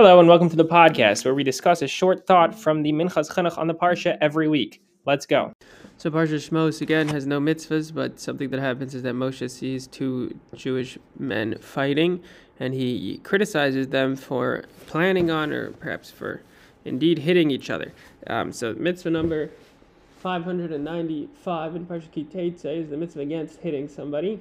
Hello and welcome to the podcast where we discuss a short thought from the Minchas Chinuch on the Parsha every week. Let's go. So Parsha Shmos again has no mitzvahs, but something that happens is that Moshe sees two Jewish men fighting, and he criticizes them for planning on, or perhaps for indeed hitting each other. Um, so mitzvah number 595 in Parsha Kitei is the mitzvah against hitting somebody.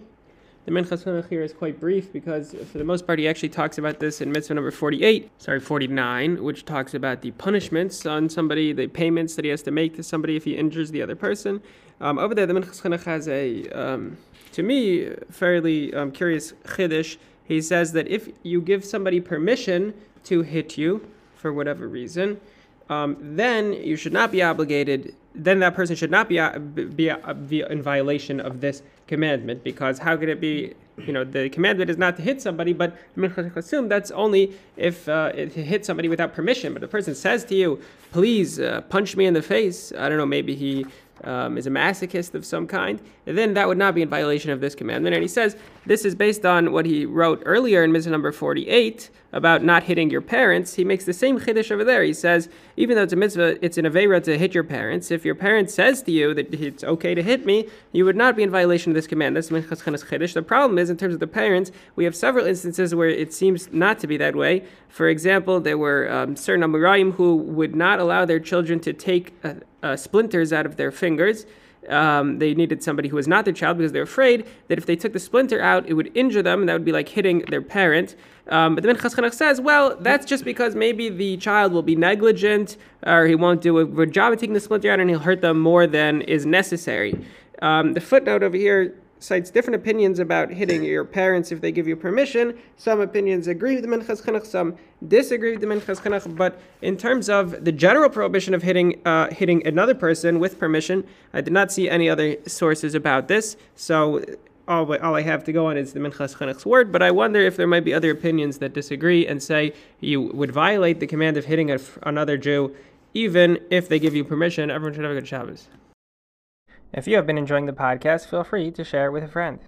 The Minchas Chinuch here is quite brief because, for the most part, he actually talks about this in mitzvah number 48, sorry, 49, which talks about the punishments on somebody, the payments that he has to make to somebody if he injures the other person. Um, over there, the Minchas Chinuch has a, um, to me, fairly um, curious chiddush. He says that if you give somebody permission to hit you for whatever reason, um, then you should not be obligated. Then that person should not be uh, be, uh, be in violation of this commandment because how could it be? You know, the commandment is not to hit somebody, but that's only if uh, it hit somebody without permission. But the person says to you, "Please uh, punch me in the face." I don't know. Maybe he um, is a masochist of some kind, then that would not be in violation of this commandment. And he says this is based on what he wrote earlier in mitzvah number 48 about not hitting your parents. He makes the same chiddush over there. He says, even though it's a mitzvah, it's an avera to hit your parents. If your parent says to you that it's okay to hit me, you would not be in violation of this command. That's minchas chiddush. The problem is, in terms of the parents, we have several instances where it seems not to be that way. For example, there were um, certain Amoraim who would not allow their children to take uh, uh, splinters out of their fingers. Um, they needed somebody who was not their child because they're afraid that if they took the splinter out, it would injure them, and that would be like hitting their parent. Um, but the Minchas says, well, that's just because maybe the child will be negligent, or he won't do a good job of taking the splinter out, and he'll hurt them more than is necessary. Um, the footnote over here cites different opinions about hitting your parents if they give you permission. Some opinions agree with the Minchas Chinuch, some disagree with the Minchas Chinuch. But in terms of the general prohibition of hitting uh, hitting another person with permission, I did not see any other sources about this. So all, all I have to go on is the Minchas Chinuch's word, but I wonder if there might be other opinions that disagree and say you would violate the command of hitting a, another Jew even if they give you permission. Everyone should have a good Shabbos. If you have been enjoying the podcast, feel free to share it with a friend.